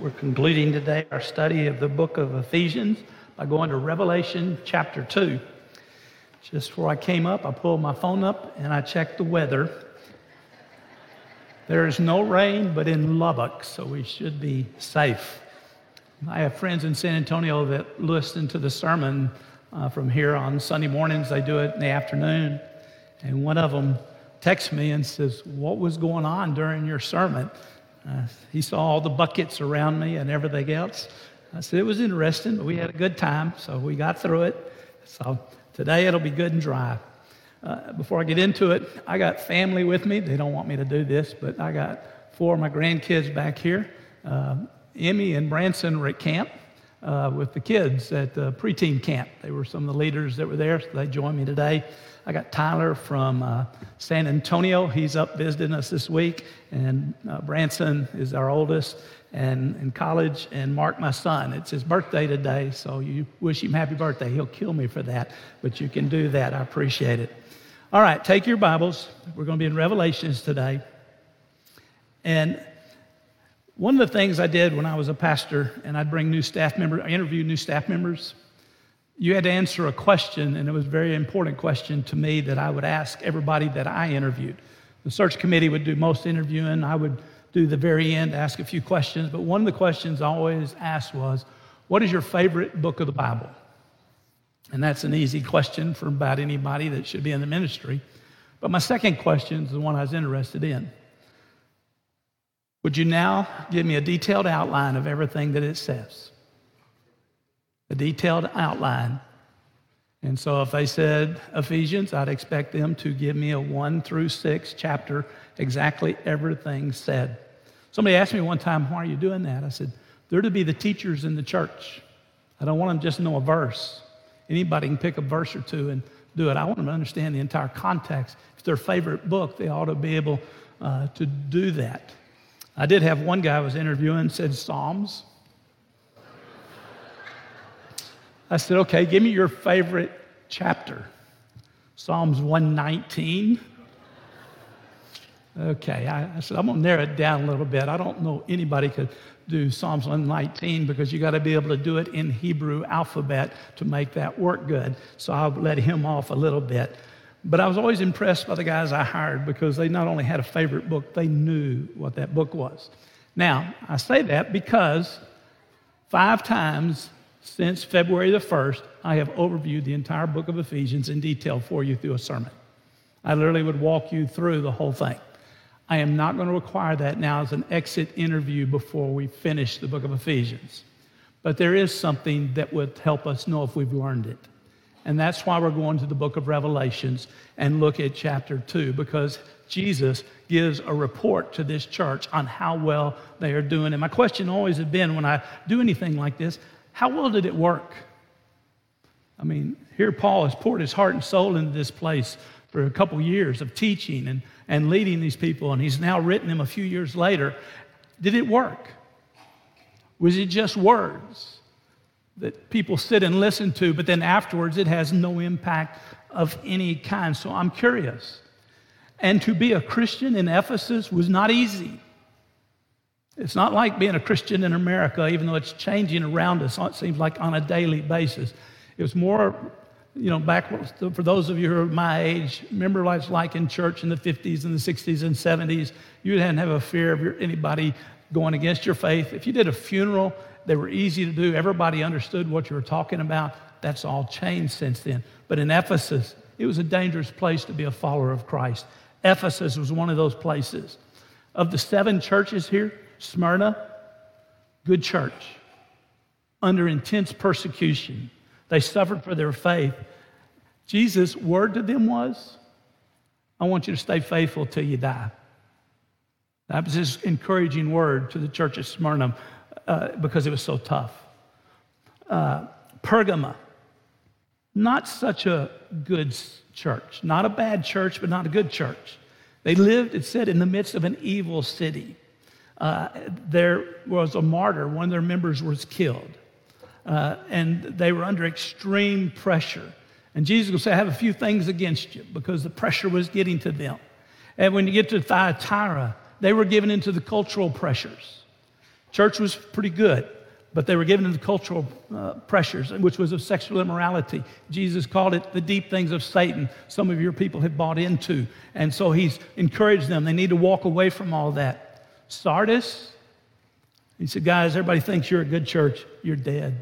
We're concluding today our study of the book of Ephesians by going to Revelation chapter 2. Just before I came up, I pulled my phone up and I checked the weather. There is no rain but in Lubbock, so we should be safe. I have friends in San Antonio that listen to the sermon uh, from here on Sunday mornings. They do it in the afternoon. And one of them texts me and says, What was going on during your sermon? Uh, he saw all the buckets around me and everything else. I said, It was interesting, but we had a good time, so we got through it. So today it'll be good and dry. Uh, before I get into it, I got family with me. They don't want me to do this, but I got four of my grandkids back here. Uh, Emmy and Branson were at camp uh, with the kids at the preteen camp. They were some of the leaders that were there, so they joined me today. I got Tyler from uh, San Antonio. He's up visiting us this week. And uh, Branson is our oldest and in college. And Mark, my son, it's his birthday today. So you wish him happy birthday. He'll kill me for that, but you can do that. I appreciate it. All right, take your Bibles. We're going to be in Revelations today. And one of the things I did when I was a pastor, and I'd bring new staff members, I interview new staff members you had to answer a question, and it was a very important question to me that I would ask everybody that I interviewed. The search committee would do most interviewing. I would do the very end, ask a few questions. But one of the questions I always asked was, What is your favorite book of the Bible? And that's an easy question for about anybody that should be in the ministry. But my second question is the one I was interested in. Would you now give me a detailed outline of everything that it says? a detailed outline. And so if they said Ephesians, I'd expect them to give me a one through six chapter, exactly everything said. Somebody asked me one time, why are you doing that? I said, they're to be the teachers in the church. I don't want them just to know a verse. Anybody can pick a verse or two and do it. I want them to understand the entire context. If their favorite book, they ought to be able uh, to do that. I did have one guy I was interviewing said Psalms. I said, okay, give me your favorite chapter. Psalms 119. Okay, I, I, said, I'm to narrow it down a little bit. I don't know anybody could do Psalms 119 because you got to be able to do it in Hebrew alphabet to make that work good. So I'll let him off a little bit. But I was always impressed by the guys I hired because they not only had a favorite book, they knew what that book was. Now, I say that because five times since February the 1st, I have overviewed the entire book of Ephesians in detail for you through a sermon. I literally would walk you through the whole thing. I am not going to require that now as an exit interview before we finish the book of Ephesians. But there is something that would help us know if we've learned it. And that's why we're going to the book of Revelations and look at chapter 2, because Jesus gives a report to this church on how well they are doing. And my question always has been when I do anything like this, how well did it work? I mean, here Paul has poured his heart and soul into this place for a couple years of teaching and, and leading these people, and he's now written them a few years later. Did it work? Was it just words that people sit and listen to, but then afterwards it has no impact of any kind? So I'm curious. And to be a Christian in Ephesus was not easy. It's not like being a Christian in America, even though it's changing around us, it seems like on a daily basis. It was more, you know, back for those of you who are my age, remember what it's like in church in the 50s and the 60s and 70s. You didn't have a fear of anybody going against your faith. If you did a funeral, they were easy to do. Everybody understood what you were talking about. That's all changed since then. But in Ephesus, it was a dangerous place to be a follower of Christ. Ephesus was one of those places. Of the seven churches here, Smyrna, good church, under intense persecution. They suffered for their faith. Jesus' word to them was, I want you to stay faithful till you die. That was his encouraging word to the church of Smyrna uh, because it was so tough. Uh, Pergama, not such a good church, not a bad church, but not a good church. They lived, it said, in the midst of an evil city uh, there was a martyr, one of their members was killed. Uh, and they were under extreme pressure. And Jesus will say, I have a few things against you because the pressure was getting to them. And when you get to Thyatira, they were given into the cultural pressures. Church was pretty good, but they were given into the cultural uh, pressures, which was of sexual immorality. Jesus called it the deep things of Satan. Some of your people have bought into. And so he's encouraged them. They need to walk away from all that. Sardis, he said, guys, everybody thinks you're a good church. You're dead.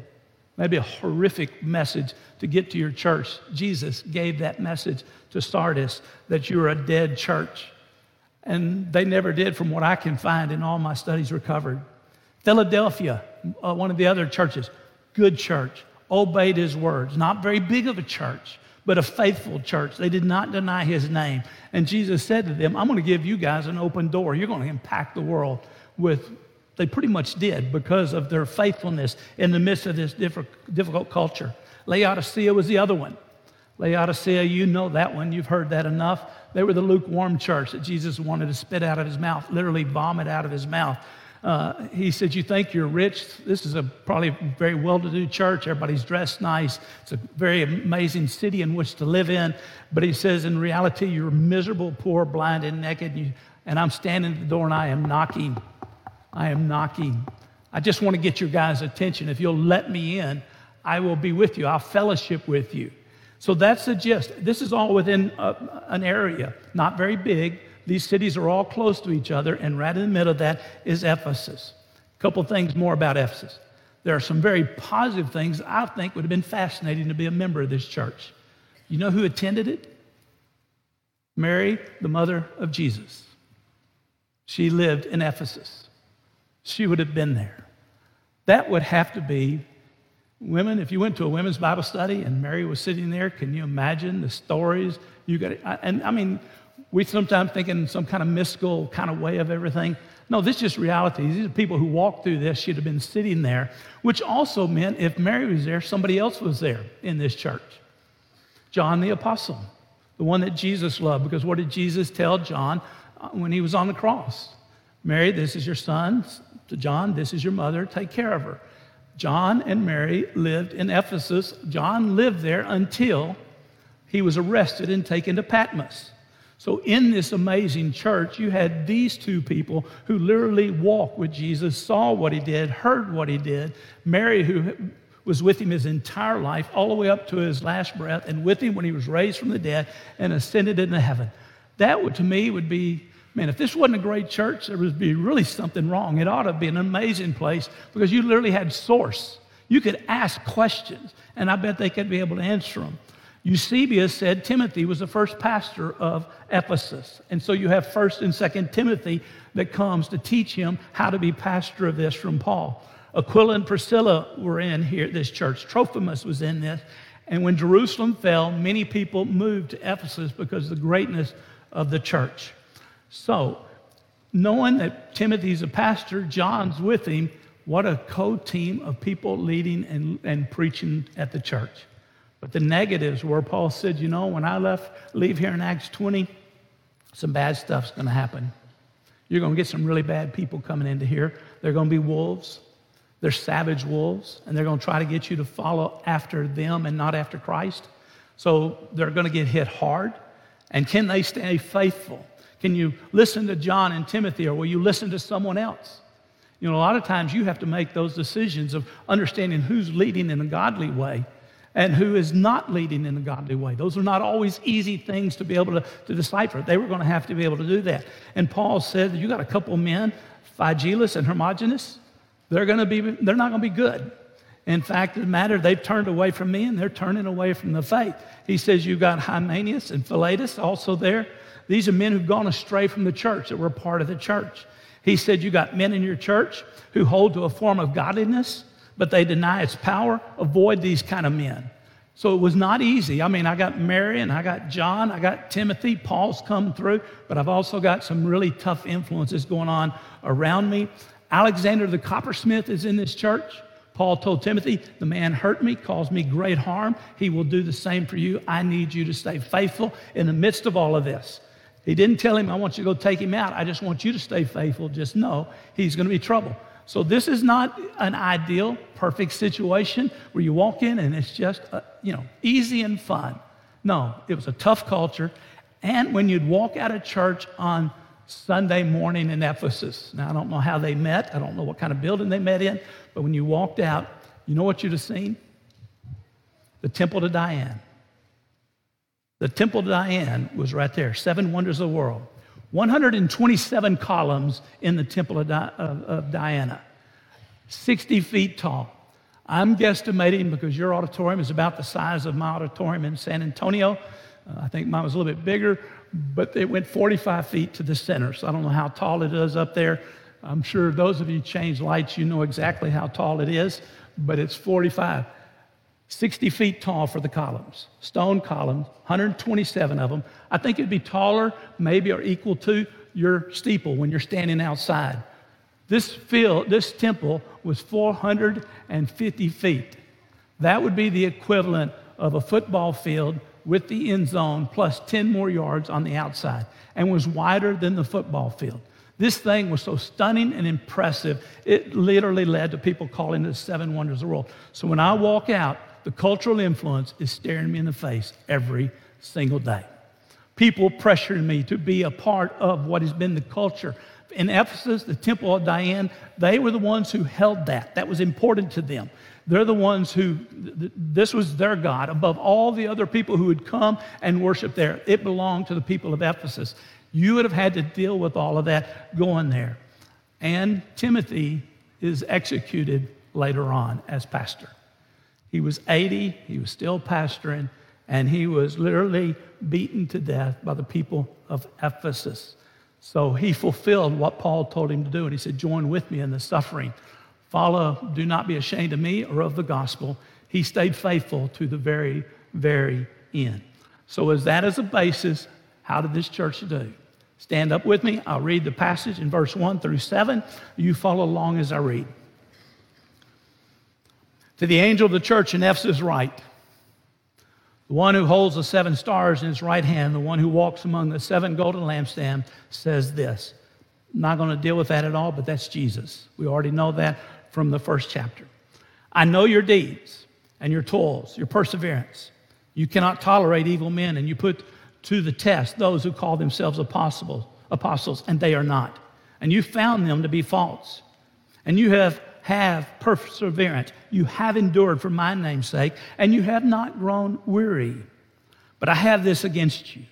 Maybe a horrific message to get to your church. Jesus gave that message to Sardis that you're a dead church. And they never did, from what I can find in all my studies, recovered. Philadelphia, uh, one of the other churches, good church, obeyed his words. Not very big of a church, but a faithful church. They did not deny his name. And Jesus said to them, I'm going to give you guys an open door. You're going to impact the world with they pretty much did because of their faithfulness in the midst of this difficult culture. Laodicea was the other one. Laodicea, you know that one. You've heard that enough. They were the lukewarm church that Jesus wanted to spit out of his mouth, literally vomit out of his mouth. Uh, he said, You think you're rich? This is a probably very well to do church. Everybody's dressed nice. It's a very amazing city in which to live in. But he says, In reality, you're miserable, poor, blind, and naked. And, you, and I'm standing at the door and I am knocking. I am knocking. I just want to get your guys' attention. If you'll let me in, I will be with you. I'll fellowship with you. So that's the gist. This is all within a, an area, not very big. These cities are all close to each other, and right in the middle of that is Ephesus. A couple things more about Ephesus. There are some very positive things I think would have been fascinating to be a member of this church. You know who attended it? Mary, the mother of Jesus. She lived in Ephesus she would have been there. That would have to be women. If you went to a women's Bible study and Mary was sitting there, can you imagine the stories you got? And I mean, we sometimes think in some kind of mystical kind of way of everything. No, this is just reality. These are people who walked through this. She'd have been sitting there, which also meant if Mary was there, somebody else was there in this church. John the Apostle, the one that Jesus loved, because what did Jesus tell John uh, when he was on the cross? Mary, this is your son to John, This is your mother, take care of her. John and Mary lived in Ephesus. John lived there until he was arrested and taken to Patmos. So, in this amazing church, you had these two people who literally walked with Jesus, saw what he did, heard what he did. Mary, who was with him his entire life, all the way up to his last breath, and with him when he was raised from the dead and ascended into heaven. That, would, to me, would be Man, if this wasn't a great church, there would be really something wrong. It ought to be an amazing place because you literally had source. You could ask questions, and I bet they could be able to answer them. Eusebius said Timothy was the first pastor of Ephesus. And so you have 1st and 2nd Timothy that comes to teach him how to be pastor of this from Paul. Aquila and Priscilla were in here, this church. Trophimus was in this. And when Jerusalem fell, many people moved to Ephesus because of the greatness of the church. So, knowing that Timothy's a pastor, John's with him, what a co team of people leading and, and preaching at the church. But the negatives were Paul said, you know, when I left, leave here in Acts 20, some bad stuff's going to happen. You're going to get some really bad people coming into here. They're going to be wolves. They're savage wolves, and they're going to try to get you to follow after them and not after Christ. So they're going to get hit hard. And can they stay faithful? Can you listen to John and Timothy, or will you listen to someone else? You know, a lot of times you have to make those decisions of understanding who's leading in a godly way and who is not leading in a godly way. Those are not always easy things to be able to, to decipher. They were going to have to be able to do that. And Paul said, You got a couple men, Phygelus and Hermogenes, they're, going to be, they're not going to be good. In fact, the matter, they've turned away from me and they're turning away from the faith. He says, You've got Hymenaeus and Philetus also there. These are men who've gone astray from the church, that were part of the church. He said, You got men in your church who hold to a form of godliness, but they deny its power. Avoid these kind of men. So it was not easy. I mean, I got Mary and I got John, I got Timothy, Paul's come through, but I've also got some really tough influences going on around me. Alexander the coppersmith is in this church. Paul told Timothy, The man hurt me, caused me great harm. He will do the same for you. I need you to stay faithful in the midst of all of this. He didn't tell him, I want you to go take him out. I just want you to stay faithful. Just know he's going to be trouble. So, this is not an ideal, perfect situation where you walk in and it's just, uh, you know, easy and fun. No, it was a tough culture. And when you'd walk out of church on Sunday morning in Ephesus. Now, I don't know how they met, I don't know what kind of building they met in, but when you walked out, you know what you'd have seen? The temple to Diane. The temple to Diane was right there, seven wonders of the world. 127 columns in the temple of, Di- of, of Diana, 60 feet tall. I'm guesstimating because your auditorium is about the size of my auditorium in San Antonio. Uh, I think mine was a little bit bigger, but it went 45 feet to the center. So I don't know how tall it is up there. I'm sure those of you change lights, you know exactly how tall it is, but it's 45. 60 feet tall for the columns, stone columns, 127 of them. I think it'd be taller, maybe or equal to your steeple when you're standing outside. This field, this temple was 450 feet. That would be the equivalent of a football field with the end zone plus 10 more yards on the outside and was wider than the football field. This thing was so stunning and impressive, it literally led to people calling it the seven wonders of the world. So when I walk out, the cultural influence is staring me in the face every single day. People pressuring me to be a part of what has been the culture. In Ephesus, the temple of Diane, they were the ones who held that. That was important to them. They're the ones who, this was their God above all the other people who would come and worship there. It belonged to the people of Ephesus. You would have had to deal with all of that going there. And Timothy is executed later on as pastor. He was 80, he was still pastoring, and he was literally beaten to death by the people of Ephesus. So he fulfilled what Paul told him to do, and he said, Join with me in the suffering. Follow, do not be ashamed of me or of the gospel. He stayed faithful to the very, very end. So, as that as a basis, how did this church do? Stand up with me. I'll read the passage in verse 1 through 7. You follow along as I read. To the angel of the church in Ephesus, write The one who holds the seven stars in his right hand, the one who walks among the seven golden lampstands, says this. I'm not going to deal with that at all, but that's Jesus. We already know that from the first chapter. I know your deeds and your toils, your perseverance. You cannot tolerate evil men, and you put to the test those who call themselves apostles, apostles, and they are not. And you found them to be false. And you have have perseverance. You have endured for my name's sake, and you have not grown weary. But I have this against you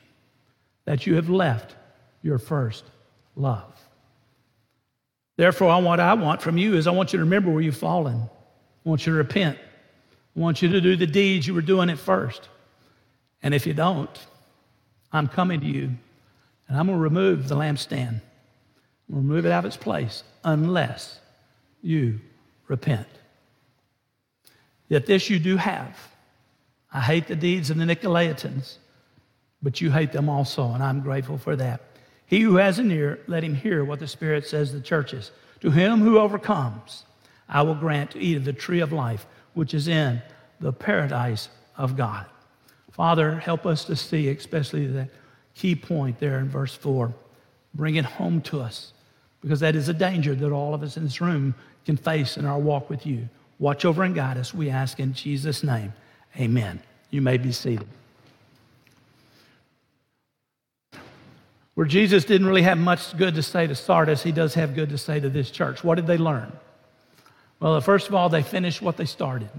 that you have left your first love. Therefore, what I want from you is I want you to remember where you've fallen. I want you to repent. I want you to do the deeds you were doing at first. And if you don't, I'm coming to you and I'm going to remove the lampstand. I'm going to remove it out of its place unless you repent. Yet this you do have. I hate the deeds of the Nicolaitans, but you hate them also, and I'm grateful for that. He who has an ear, let him hear what the Spirit says to the churches. To him who overcomes, I will grant to eat of the tree of life, which is in the paradise of God. Father, help us to see, especially that key point there in verse 4. Bring it home to us, because that is a danger that all of us in this room can face in our walk with you. Watch over and guide us, we ask in Jesus' name. Amen. You may be seated. Where Jesus didn't really have much good to say to Sardis, he does have good to say to this church. What did they learn? Well, uh, first of all, they finished what they started.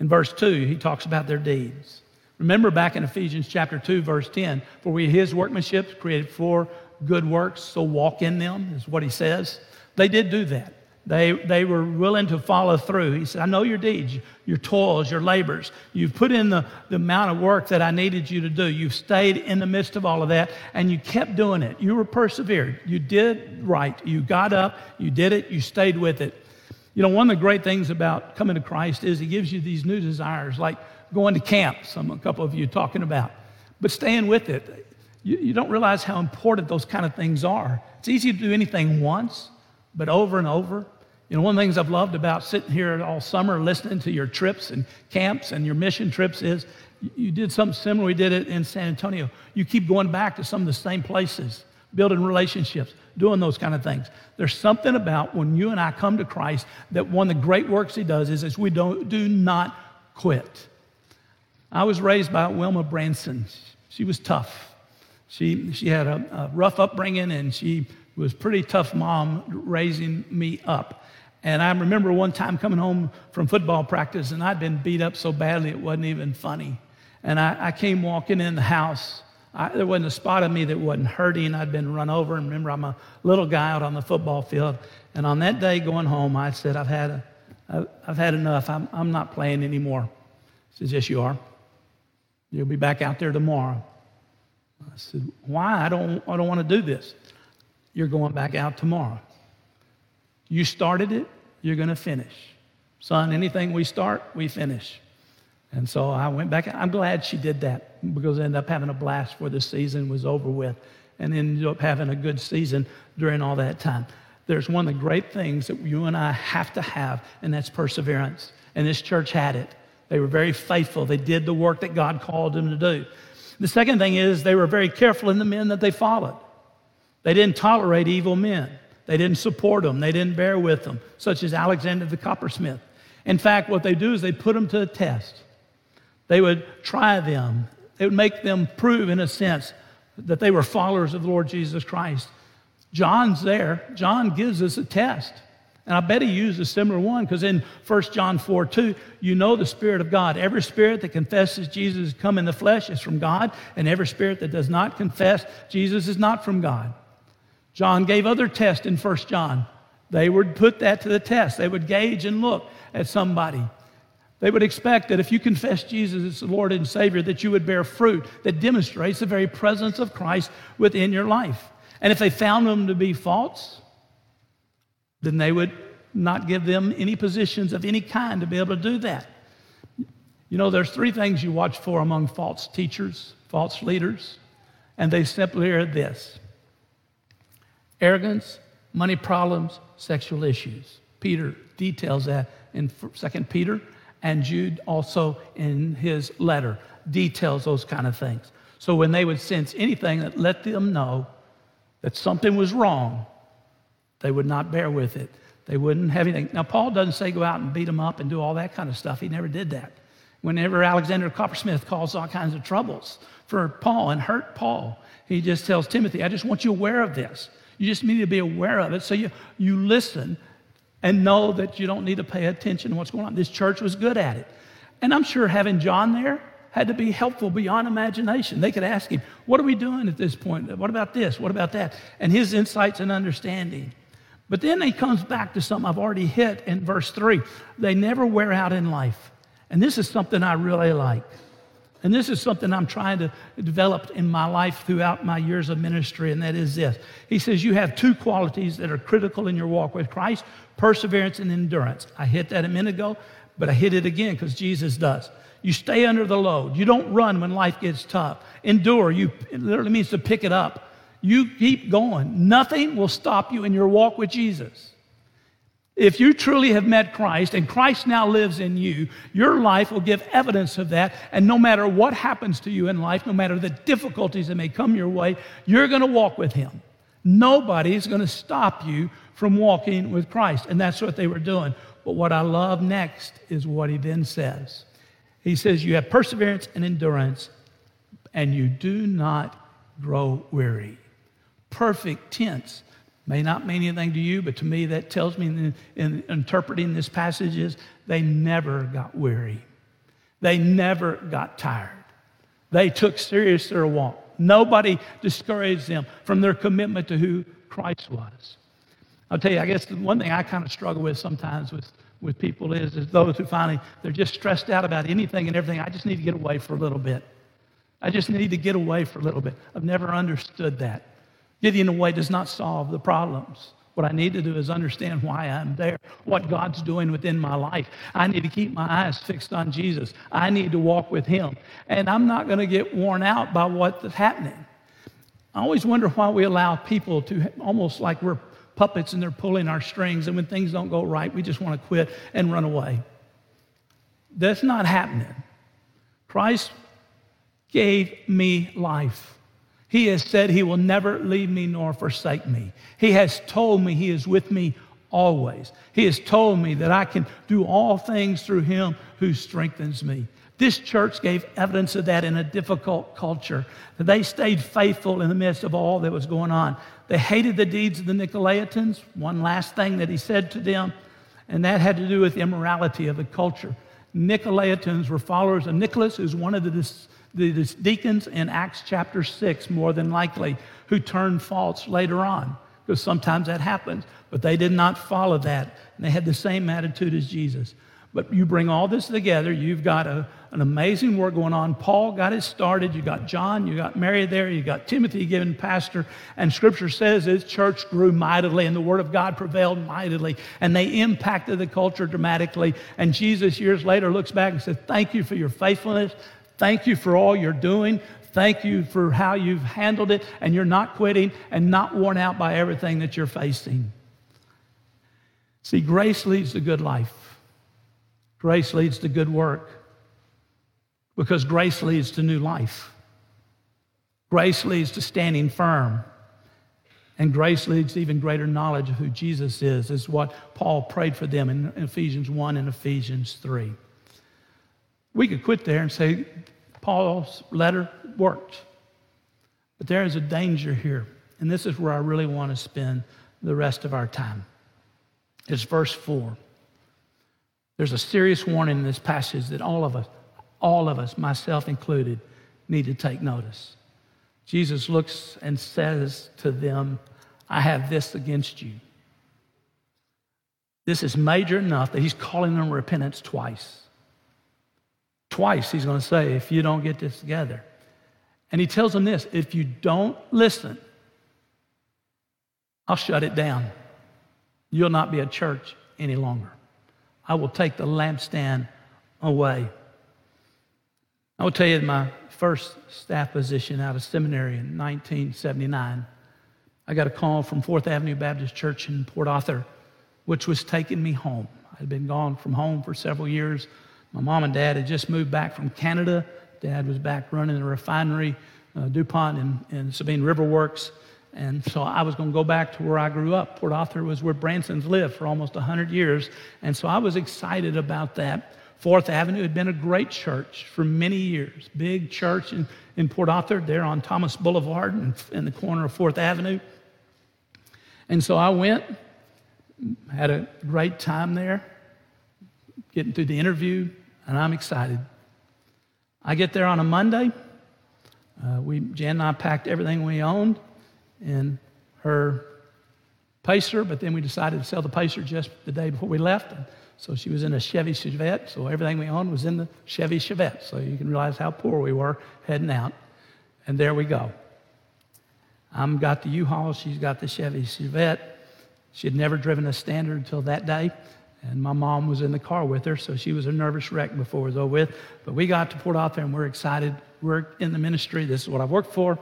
In verse 2, he talks about their deeds. Remember back in Ephesians chapter 2, verse 10, for we his workmanship created for good works, so walk in them, is what he says. They did do that. They, they were willing to follow through. He said, I know your deeds, your toils, your labors. You've put in the, the amount of work that I needed you to do. You've stayed in the midst of all of that, and you kept doing it. You were persevered. You did right. You got up, you did it, you stayed with it. You know, one of the great things about coming to Christ is He gives you these new desires, like going to camp, some a couple of you talking about, but staying with it. You, you don't realize how important those kind of things are. It's easy to do anything once, but over and over. You know, one of the things I've loved about sitting here all summer listening to your trips and camps and your mission trips is you did something similar. We did it in San Antonio. You keep going back to some of the same places, building relationships, doing those kind of things. There's something about when you and I come to Christ that one of the great works He does is, is we don't, do not quit. I was raised by Wilma Branson. She was tough. She, she had a, a rough upbringing and she was pretty tough mom raising me up. And I remember one time coming home from football practice and I'd been beat up so badly it wasn't even funny. And I, I came walking in the house. I, there wasn't a spot of me that wasn't hurting. I'd been run over. And remember, I'm a little guy out on the football field. And on that day going home, I said, I've had, a, I've had enough. I'm, I'm not playing anymore. He says, Yes, you are. You'll be back out there tomorrow. I said, Why? I don't, I don't want to do this. You're going back out tomorrow. You started it, you're going to finish. Son, anything we start, we finish. And so I went back. I'm glad she did that because I ended up having a blast before the season was over with and ended up having a good season during all that time. There's one of the great things that you and I have to have, and that's perseverance. And this church had it. They were very faithful. They did the work that God called them to do. The second thing is they were very careful in the men that they followed. They didn't tolerate evil men. They didn't support them. They didn't bear with them, such as Alexander the coppersmith. In fact, what they do is they put them to a test. They would try them. They would make them prove, in a sense, that they were followers of the Lord Jesus Christ. John's there. John gives us a test. And I bet he used a similar one because in 1 John 4 2, you know the Spirit of God. Every spirit that confesses Jesus has come in the flesh is from God, and every spirit that does not confess Jesus is not from God. John gave other tests in 1 John. They would put that to the test. They would gauge and look at somebody. They would expect that if you confess Jesus as the Lord and Savior, that you would bear fruit that demonstrates the very presence of Christ within your life. And if they found them to be false, then they would not give them any positions of any kind to be able to do that. You know, there's three things you watch for among false teachers, false leaders, and they simply are this arrogance, money problems, sexual issues. Peter details that in 2 Peter, and Jude also in his letter details those kind of things. So when they would sense anything that let them know that something was wrong, they would not bear with it. They wouldn't have anything. Now, Paul doesn't say go out and beat them up and do all that kind of stuff. He never did that. Whenever Alexander Coppersmith caused all kinds of troubles for Paul and hurt Paul, he just tells Timothy, I just want you aware of this. You just need to be aware of it. So you, you listen and know that you don't need to pay attention to what's going on. This church was good at it. And I'm sure having John there had to be helpful beyond imagination. They could ask him, What are we doing at this point? What about this? What about that? And his insights and understanding. But then he comes back to something I've already hit in verse 3. They never wear out in life. And this is something I really like. And this is something I'm trying to develop in my life throughout my years of ministry, and that is this. He says, You have two qualities that are critical in your walk with Christ perseverance and endurance. I hit that a minute ago, but I hit it again because Jesus does. You stay under the load. You don't run when life gets tough. Endure, you, it literally means to pick it up. You keep going. Nothing will stop you in your walk with Jesus. If you truly have met Christ and Christ now lives in you, your life will give evidence of that. And no matter what happens to you in life, no matter the difficulties that may come your way, you're going to walk with Him. Nobody's going to stop you from walking with Christ. And that's what they were doing. But what I love next is what He then says He says, You have perseverance and endurance, and you do not grow weary perfect tense may not mean anything to you, but to me, that tells me in, in, interpreting this passage is they never got weary. They never got tired. They took serious their walk. Nobody discouraged them from their commitment to who Christ was. I'll tell you, I guess the one thing I kind of struggle with sometimes with, with people is, is those who finally, they're just stressed out about anything and everything. I just need to get away for a little bit. I just need to get away for a little bit. I've never understood that. Getting away does not solve the problems. What I need to do is understand why I'm there, what God's doing within my life. I need to keep my eyes fixed on Jesus. I need to walk with Him. And I'm not going to get worn out by what's happening. I always wonder why we allow people to almost like we're puppets and they're pulling our strings, and when things don't go right, we just want to quit and run away. That's not happening. Christ gave me life. He has said he will never leave me nor forsake me. He has told me he is with me always. He has told me that I can do all things through him who strengthens me. This church gave evidence of that in a difficult culture. They stayed faithful in the midst of all that was going on. They hated the deeds of the Nicolaitans. One last thing that he said to them, and that had to do with the immorality of the culture. Nicolaitans were followers of Nicholas, who's one of the, the deacons in Acts chapter 6, more than likely, who turned false later on, because sometimes that happens. But they did not follow that. And they had the same attitude as Jesus. But you bring all this together, you've got a, an amazing work going on. Paul got it started. You got John, you got Mary there, you got Timothy given pastor. And scripture says his church grew mightily and the word of God prevailed mightily. And they impacted the culture dramatically. And Jesus, years later, looks back and said, Thank you for your faithfulness. Thank you for all you're doing. Thank you for how you've handled it. And you're not quitting and not worn out by everything that you're facing. See, grace leads to good life. Grace leads to good work because grace leads to new life. Grace leads to standing firm. And grace leads to even greater knowledge of who Jesus is, is what Paul prayed for them in Ephesians 1 and Ephesians 3. We could quit there and say Paul's letter worked. But there is a danger here. And this is where I really want to spend the rest of our time. It's verse 4. There's a serious warning in this passage that all of us, all of us, myself included, need to take notice. Jesus looks and says to them, I have this against you. This is major enough that he's calling them repentance twice. Twice he's going to say, if you don't get this together. And he tells them this if you don't listen, I'll shut it down. You'll not be a church any longer. I will take the lampstand away. I will tell you my first staff position out of seminary in 1979. I got a call from Fourth Avenue Baptist Church in Port Arthur, which was taking me home. I'd been gone from home for several years. My mom and dad had just moved back from Canada. Dad was back running the refinery, uh, DuPont and, and Sabine River Works. And so I was going to go back to where I grew up. Port Arthur was where Branson's lived for almost 100 years. And so I was excited about that. Fourth Avenue had been a great church for many years. Big church in, in Port Arthur, there on Thomas Boulevard in, in the corner of Fourth Avenue. And so I went, had a great time there, getting through the interview, and I'm excited. I get there on a Monday. Uh, we, Jan and I packed everything we owned in her Pacer, but then we decided to sell the Pacer just the day before we left. So she was in a Chevy Chevette, so everything we owned was in the Chevy Chevette. So you can realize how poor we were heading out. And there we go. I'm got the U-Haul, she's got the Chevy Chevette. She had never driven a standard until that day. And my mom was in the car with her, so she was a nervous wreck before it was over with. But we got to Port Arthur and we're excited. We're in the ministry. This is what I've worked for.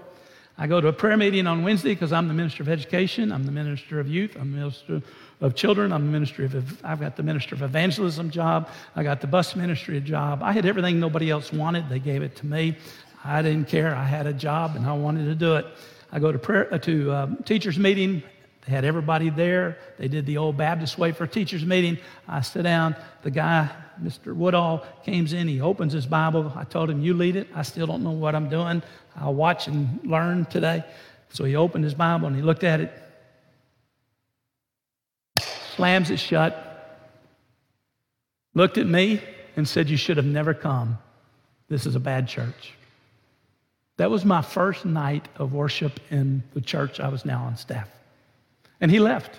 I go to a prayer meeting on Wednesday because I'm the minister of education, I'm the minister of youth, I'm the minister of children, I'm the ministry of, I've got the minister of evangelism job, I got the bus ministry job. I had everything nobody else wanted. They gave it to me. I didn't care. I had a job and I wanted to do it. I go to prayer uh, to um, teachers meeting. They had everybody there. They did the old Baptist way for teachers meeting. I sit down. The guy Mr. Woodall comes in, he opens his Bible. I told him, You lead it. I still don't know what I'm doing. I'll watch and learn today. So he opened his Bible and he looked at it, slams it shut, looked at me, and said, You should have never come. This is a bad church. That was my first night of worship in the church I was now on staff. And he left.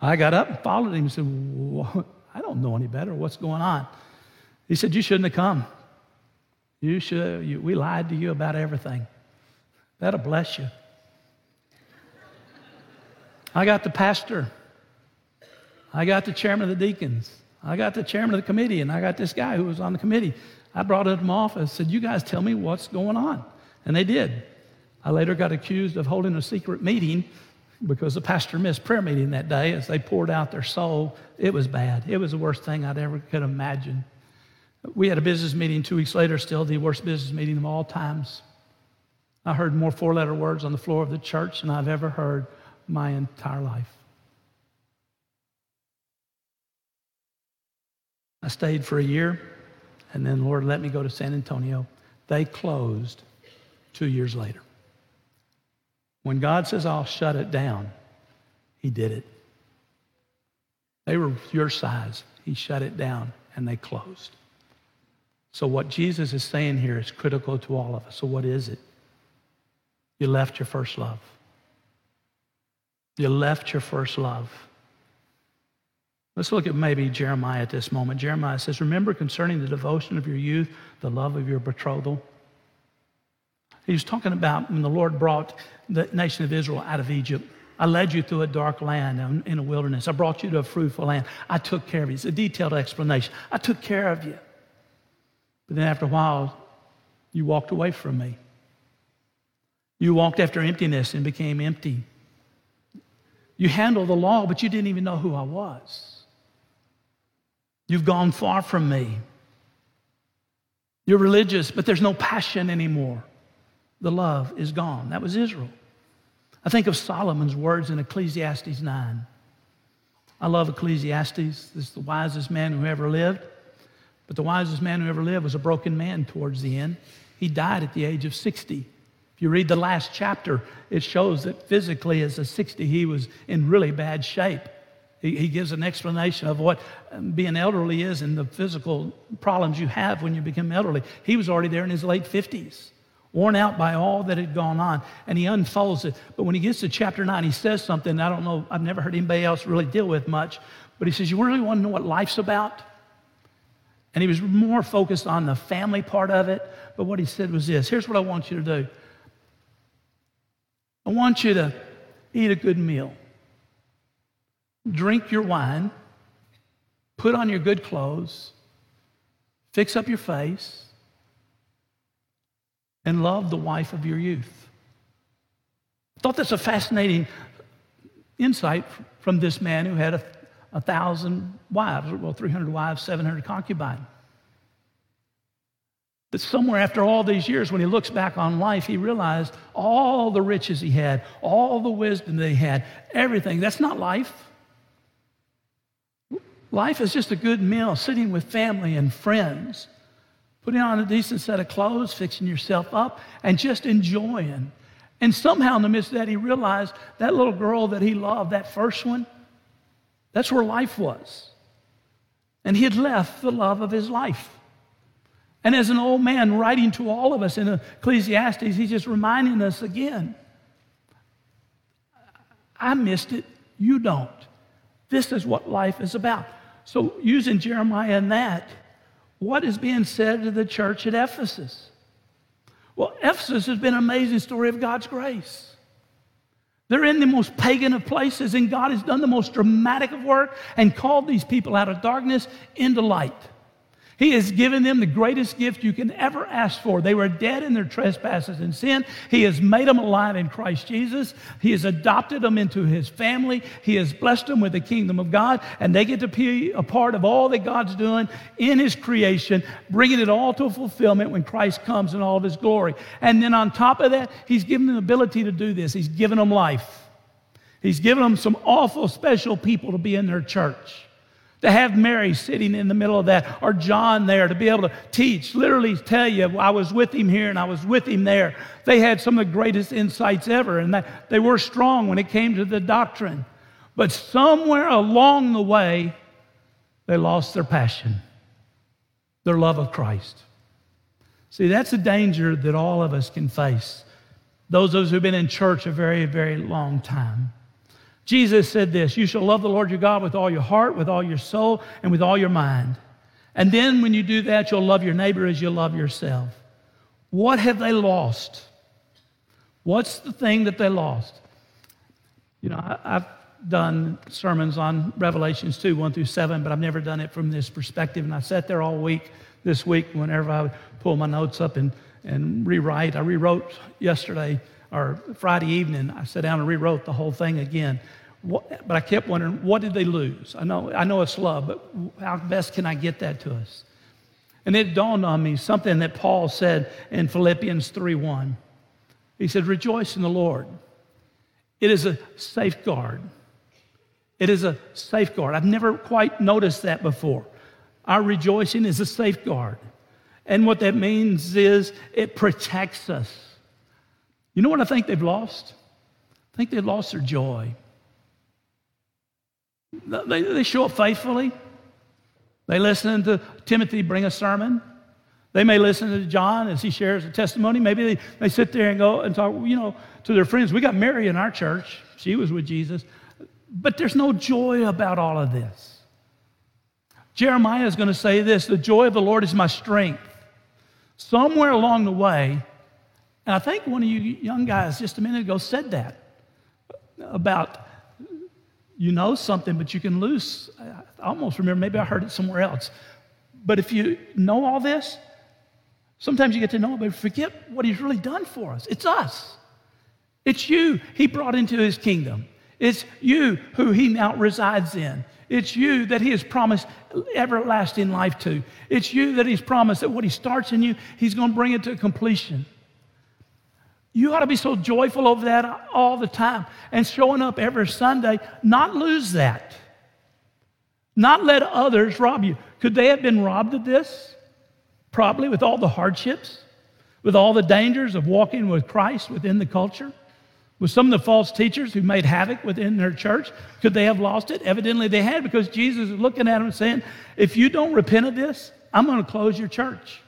I got up and followed him and said, I don't know any better. What's going on? He said, You shouldn't have come. You should, you, we lied to you about everything. That'll bless you. I got the pastor. I got the chairman of the deacons. I got the chairman of the committee, and I got this guy who was on the committee. I brought it to my office, said, You guys tell me what's going on. And they did. I later got accused of holding a secret meeting because the pastor missed prayer meeting that day as they poured out their soul. It was bad. It was the worst thing I'd ever could imagine. We had a business meeting two weeks later, still the worst business meeting of all times. I heard more four letter words on the floor of the church than I've ever heard my entire life. I stayed for a year, and then Lord let me go to San Antonio. They closed two years later. When God says, I'll shut it down, He did it. They were your size. He shut it down and they closed. So, what Jesus is saying here is critical to all of us. So, what is it? You left your first love. You left your first love. Let's look at maybe Jeremiah at this moment. Jeremiah says, Remember concerning the devotion of your youth, the love of your betrothal. He was talking about when the Lord brought the nation of Israel out of Egypt. I led you through a dark land in a wilderness. I brought you to a fruitful land. I took care of you. It's a detailed explanation. I took care of you. But then after a while, you walked away from me. You walked after emptiness and became empty. You handled the law, but you didn't even know who I was. You've gone far from me. You're religious, but there's no passion anymore. The love is gone. That was Israel. I think of Solomon's words in Ecclesiastes 9. I love Ecclesiastes. This is the wisest man who ever lived. But the wisest man who ever lived was a broken man towards the end. He died at the age of 60. If you read the last chapter, it shows that physically, as a 60, he was in really bad shape. He, he gives an explanation of what um, being elderly is and the physical problems you have when you become elderly. He was already there in his late 50s, worn out by all that had gone on, and he unfolds it. But when he gets to chapter 9, he says something I don't know, I've never heard anybody else really deal with much, but he says, You really want to know what life's about? And he was more focused on the family part of it. But what he said was this here's what I want you to do I want you to eat a good meal, drink your wine, put on your good clothes, fix up your face, and love the wife of your youth. I thought that's a fascinating insight from this man who had a a thousand wives, well, 300 wives, 700 concubines. That somewhere after all these years, when he looks back on life, he realized all the riches he had, all the wisdom that he had, everything. That's not life. Life is just a good meal, sitting with family and friends, putting on a decent set of clothes, fixing yourself up, and just enjoying. And somehow, in the midst of that, he realized that little girl that he loved, that first one, that's where life was. And he had left the love of his life. And as an old man writing to all of us in Ecclesiastes, he's just reminding us again I missed it, you don't. This is what life is about. So, using Jeremiah in that, what is being said to the church at Ephesus? Well, Ephesus has been an amazing story of God's grace. They're in the most pagan of places, and God has done the most dramatic of work and called these people out of darkness into light. He has given them the greatest gift you can ever ask for. They were dead in their trespasses and sin. He has made them alive in Christ Jesus. He has adopted them into his family. He has blessed them with the kingdom of God, and they get to be a part of all that God's doing in his creation, bringing it all to fulfillment when Christ comes in all of his glory. And then on top of that, he's given them the ability to do this. He's given them life. He's given them some awful special people to be in their church. To have Mary sitting in the middle of that, or John there to be able to teach, literally tell you, I was with him here and I was with him there. They had some of the greatest insights ever, and that they were strong when it came to the doctrine. But somewhere along the way, they lost their passion, their love of Christ. See, that's a danger that all of us can face. Those of us who've been in church a very, very long time. Jesus said this You shall love the Lord your God with all your heart, with all your soul, and with all your mind. And then when you do that, you'll love your neighbor as you love yourself. What have they lost? What's the thing that they lost? You know, I, have done sermons on Revelations 2, 1 through 7, but I've never done it from this perspective. And I sat there all week this week whenever I would pull my notes up and, and rewrite. I rewrote yesterday or Friday evening. I sat down and rewrote the whole thing again. What, but I kept wondering, what did they lose? I know, I know it's love, but how best can I get that to us? And it dawned on me something that Paul said in Philippians 3:1. He said, Rejoice in the Lord. It is a safeguard. It is a safeguard. I've never quite noticed that before. Our rejoicing is a safeguard. And what that means is it protects us. You know what I think they've lost? I think they've lost their joy. They, they show up faithfully. They listen to Timothy bring a sermon. They may listen to John as he shares a testimony. Maybe they, they sit there and go and talk, you know, to their friends. We got Mary in our church. She was with Jesus. But there's no joy about all of this. Jeremiah is going to say this the joy of the Lord is my strength. Somewhere along the way, and I think one of you young guys just a minute ago said that about you know something, but you can lose. I almost remember, maybe I heard it somewhere else. But if you know all this, sometimes you get to know it, but forget what he's really done for us. It's us. It's you he brought into his kingdom. It's you who he now resides in. It's you that he has promised everlasting life to. It's you that he's promised that what he starts in you, he's going to bring it to completion. You ought to be so joyful over that all the time and showing up every Sunday, not lose that. Not let others rob you. Could they have been robbed of this? Probably with all the hardships, with all the dangers of walking with Christ within the culture. With some of the false teachers who made havoc within their church, could they have lost it? Evidently they had because Jesus is looking at them saying, If you don't repent of this, I'm going to close your church.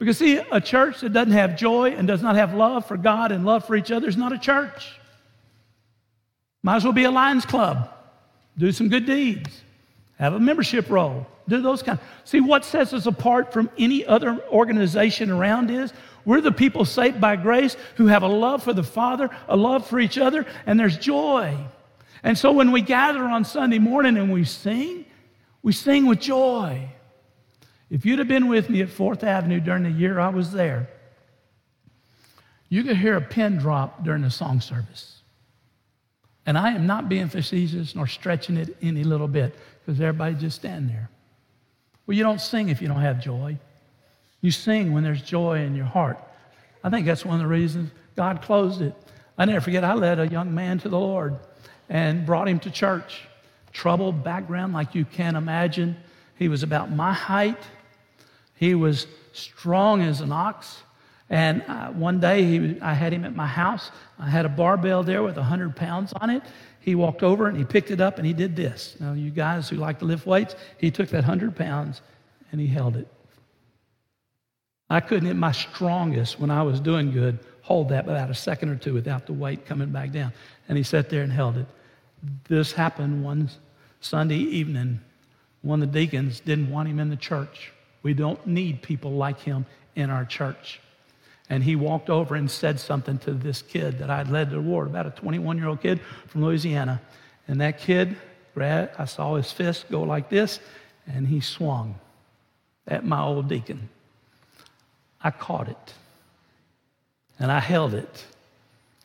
Because, see, a church that doesn't have joy and does not have love for God and love for each other is not a church. Might as well be a Lions Club. Do some good deeds. Have a membership roll. Do those kind. See, what sets us apart from any other organization around is we're the people saved by grace who have a love for the Father, a love for each other, and there's joy. And so when we gather on Sunday morning and we sing, we sing with joy. If you'd have been with me at Fourth Avenue during the year I was there, you could hear a pin drop during the song service. And I am not being facetious nor stretching it any little bit because everybody just stand there. Well, you don't sing if you don't have joy. You sing when there's joy in your heart. I think that's one of the reasons God closed it. I never forget, I led a young man to the Lord and brought him to church. Troubled background, like you can't imagine. He was about my height. He was strong as an ox. And uh, one day he, I had him at my house. I had a barbell there with 100 pounds on it. He walked over and he picked it up and he did this. Now, you guys who like to lift weights, he took that 100 pounds and he held it. I couldn't, at my strongest, when I was doing good, hold that about a second or two without the weight coming back down. And he sat there and held it. This happened one Sunday evening. One of the deacons didn't want him in the church. We don't need people like him in our church. And he walked over and said something to this kid that I'd led to the Lord, about a 21 year old kid from Louisiana. And that kid, I saw his fist go like this, and he swung at my old deacon. I caught it and I held it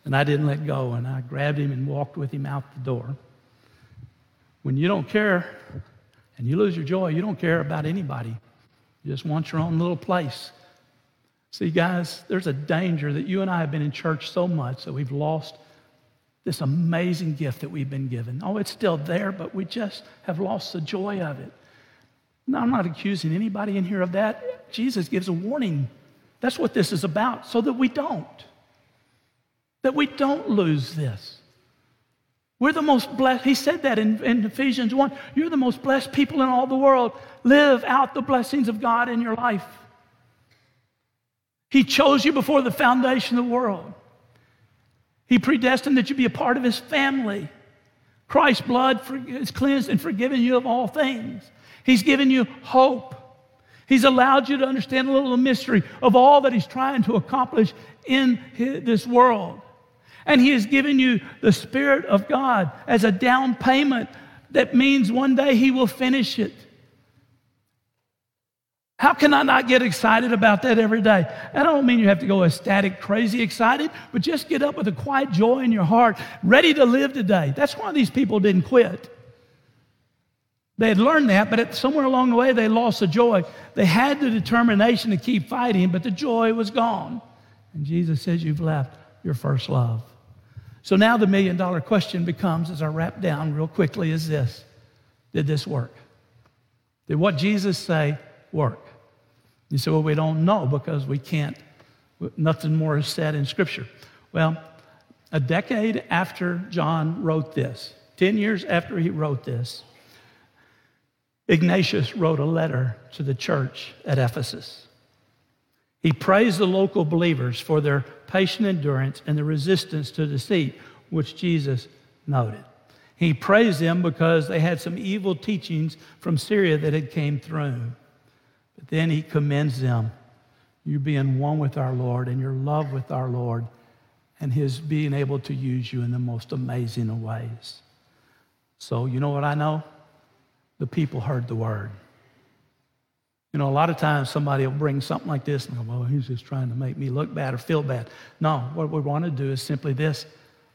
and I didn't let go and I grabbed him and walked with him out the door. When you don't care and you lose your joy, you don't care about anybody. You just want your own little place. See, guys, there's a danger that you and I have been in church so much that we've lost this amazing gift that we've been given. Oh, it's still there, but we just have lost the joy of it. Now, I'm not accusing anybody in here of that. Jesus gives a warning that's what this is about, so that we don't. That we don't lose this. We're the most blessed. He said that in, in, Ephesians 1. You're the most blessed people in all the world. Live out the blessings of God in your life. He chose you before the foundation of the world. He predestined that you be a part of His family. Christ's blood has cleansed and forgiven you of all things. He's given you hope. He's allowed you to understand a little mystery of all that He's trying to accomplish in this world. And He has given you the Spirit of God as a down payment that means one day He will finish it. How can I not get excited about that every day? I don't mean you have to go ecstatic, crazy excited, but just get up with a quiet joy in your heart, ready to live today. That's why these people didn't quit. They had learned that, but somewhere along the way, they lost the joy. They had the determination to keep fighting, but the joy was gone. And Jesus says, You've left your first love. So now the million dollar question becomes, as I wrap down real quickly, is this Did this work? Did what Jesus say work? You say, well, we don't know because we can't, nothing more is said in Scripture. Well, a decade after John wrote this, 10 years after he wrote this, Ignatius wrote a letter to the church at Ephesus. He praised the local believers for their patient endurance and the resistance to deceit, which Jesus noted. He praised them because they had some evil teachings from Syria that had came through. But then he commends them, you being one with our Lord and your love with our Lord and his being able to use you in the most amazing of ways. So, you know what I know? The people heard the word. You know, a lot of times somebody will bring something like this and go, well, he's just trying to make me look bad or feel bad. No, what we want to do is simply this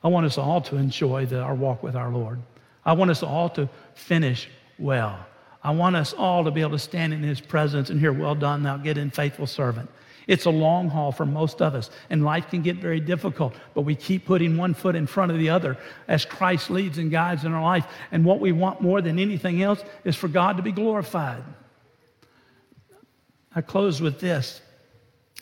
I want us all to enjoy the, our walk with our Lord. I want us all to finish well. I want us all to be able to stand in his presence and hear, Well done, thou good and faithful servant. It's a long haul for most of us, and life can get very difficult, but we keep putting one foot in front of the other as Christ leads and guides in our life. And what we want more than anything else is for God to be glorified. I close with this.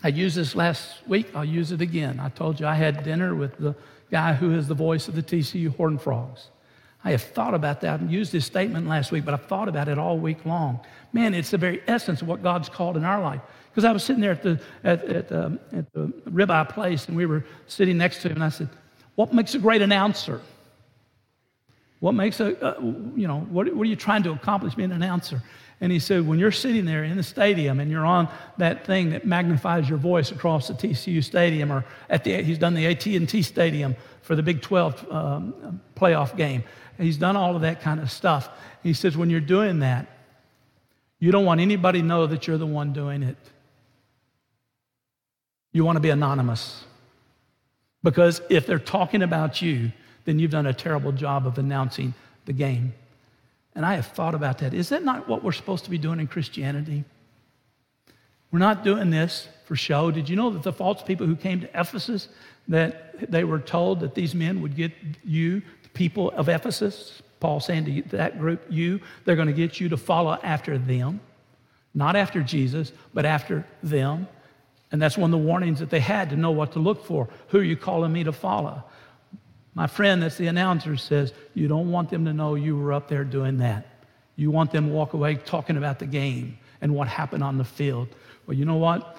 I used this last week, I'll use it again. I told you I had dinner with the guy who is the voice of the TCU Horned Frogs. I have thought about that and used this statement last week, but I've thought about it all week long. Man, it's the very essence of what God's called in our life. Because I was sitting there at the, at, at, um, at the ribeye place, and we were sitting next to him, and I said, What makes a great announcer? What makes a, uh, you know, what, what are you trying to accomplish being an announcer? And he said, when you're sitting there in the stadium and you're on that thing that magnifies your voice across the TCU stadium, or at the, he's done the AT&T stadium for the Big 12 um, playoff game. He's done all of that kind of stuff. He says, when you're doing that, you don't want anybody to know that you're the one doing it. You want to be anonymous. Because if they're talking about you, then you've done a terrible job of announcing the game. And I have thought about that. Is that not what we're supposed to be doing in Christianity? We're not doing this for show. Did you know that the false people who came to Ephesus, that they were told that these men would get you, the people of Ephesus, Paul saying to that group, you, they're going to get you to follow after them. Not after Jesus, but after them. And that's one of the warnings that they had to know what to look for. Who are you calling me to follow? My friend that's the announcer says, You don't want them to know you were up there doing that. You want them to walk away talking about the game and what happened on the field. Well, you know what?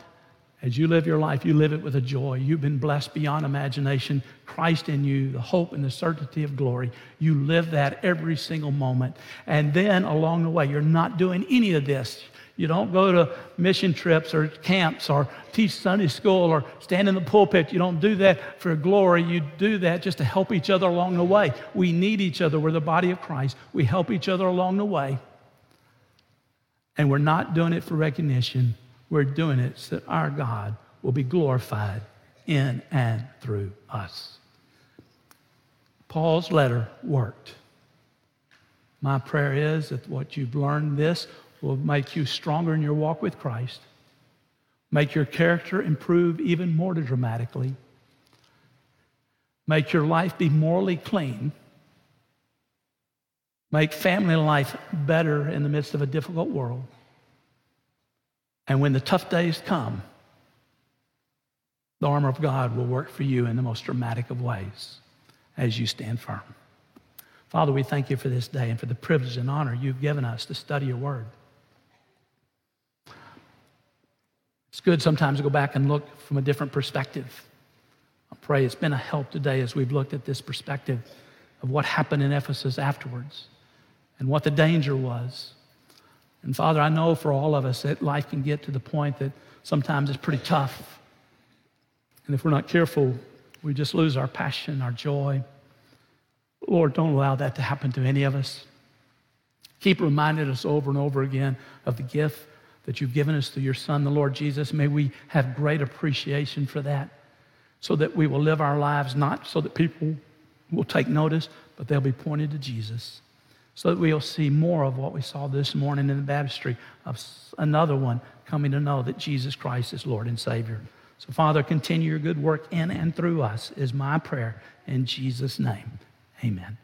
As you live your life, you live it with a joy. You've been blessed beyond imagination. Christ in you, the hope and the certainty of glory. You live that every single moment. And then along the way, you're not doing any of this you don't go to mission trips or camps or teach Sunday school or stand in the pulpit. You don't do that for glory. You do that just to help each other along the way. We need each other. We're the body of Christ. We help each other along the way. And we're not doing it for recognition. We're doing it so that our God will be glorified in and through us. Paul's letter worked. My prayer is that what you've learned this will make you stronger in your walk with Christ, make your character improve even more dramatically, make your life be morally clean, make family life better in the midst of a difficult world. And when the tough days come, the armor of God will work for you in the most dramatic of ways as you stand firm. Father, we thank you for this day and for the privilege and honor you've given us to study your word. It's good sometimes to go back and look from a different perspective. I pray it's been a help today as we've looked at this perspective of what happened in Ephesus afterwards and what the danger was. And Father, I know for all of us that life can get to the point that sometimes it's pretty tough. And if we're not careful, we just lose our passion, our joy. Lord, don't allow that to happen to any of us. Keep reminding us over and over again of the gift that you've given us through your Son, the Lord Jesus. May we have great appreciation for that so that we will live our lives not so that people will take notice, but they'll be pointed to Jesus. So that we'll see more of what we saw this morning in the baptistry of another one coming to know that Jesus Christ is Lord and Savior. So, Father, continue your good work in and through us, is my prayer. In Jesus' name, amen.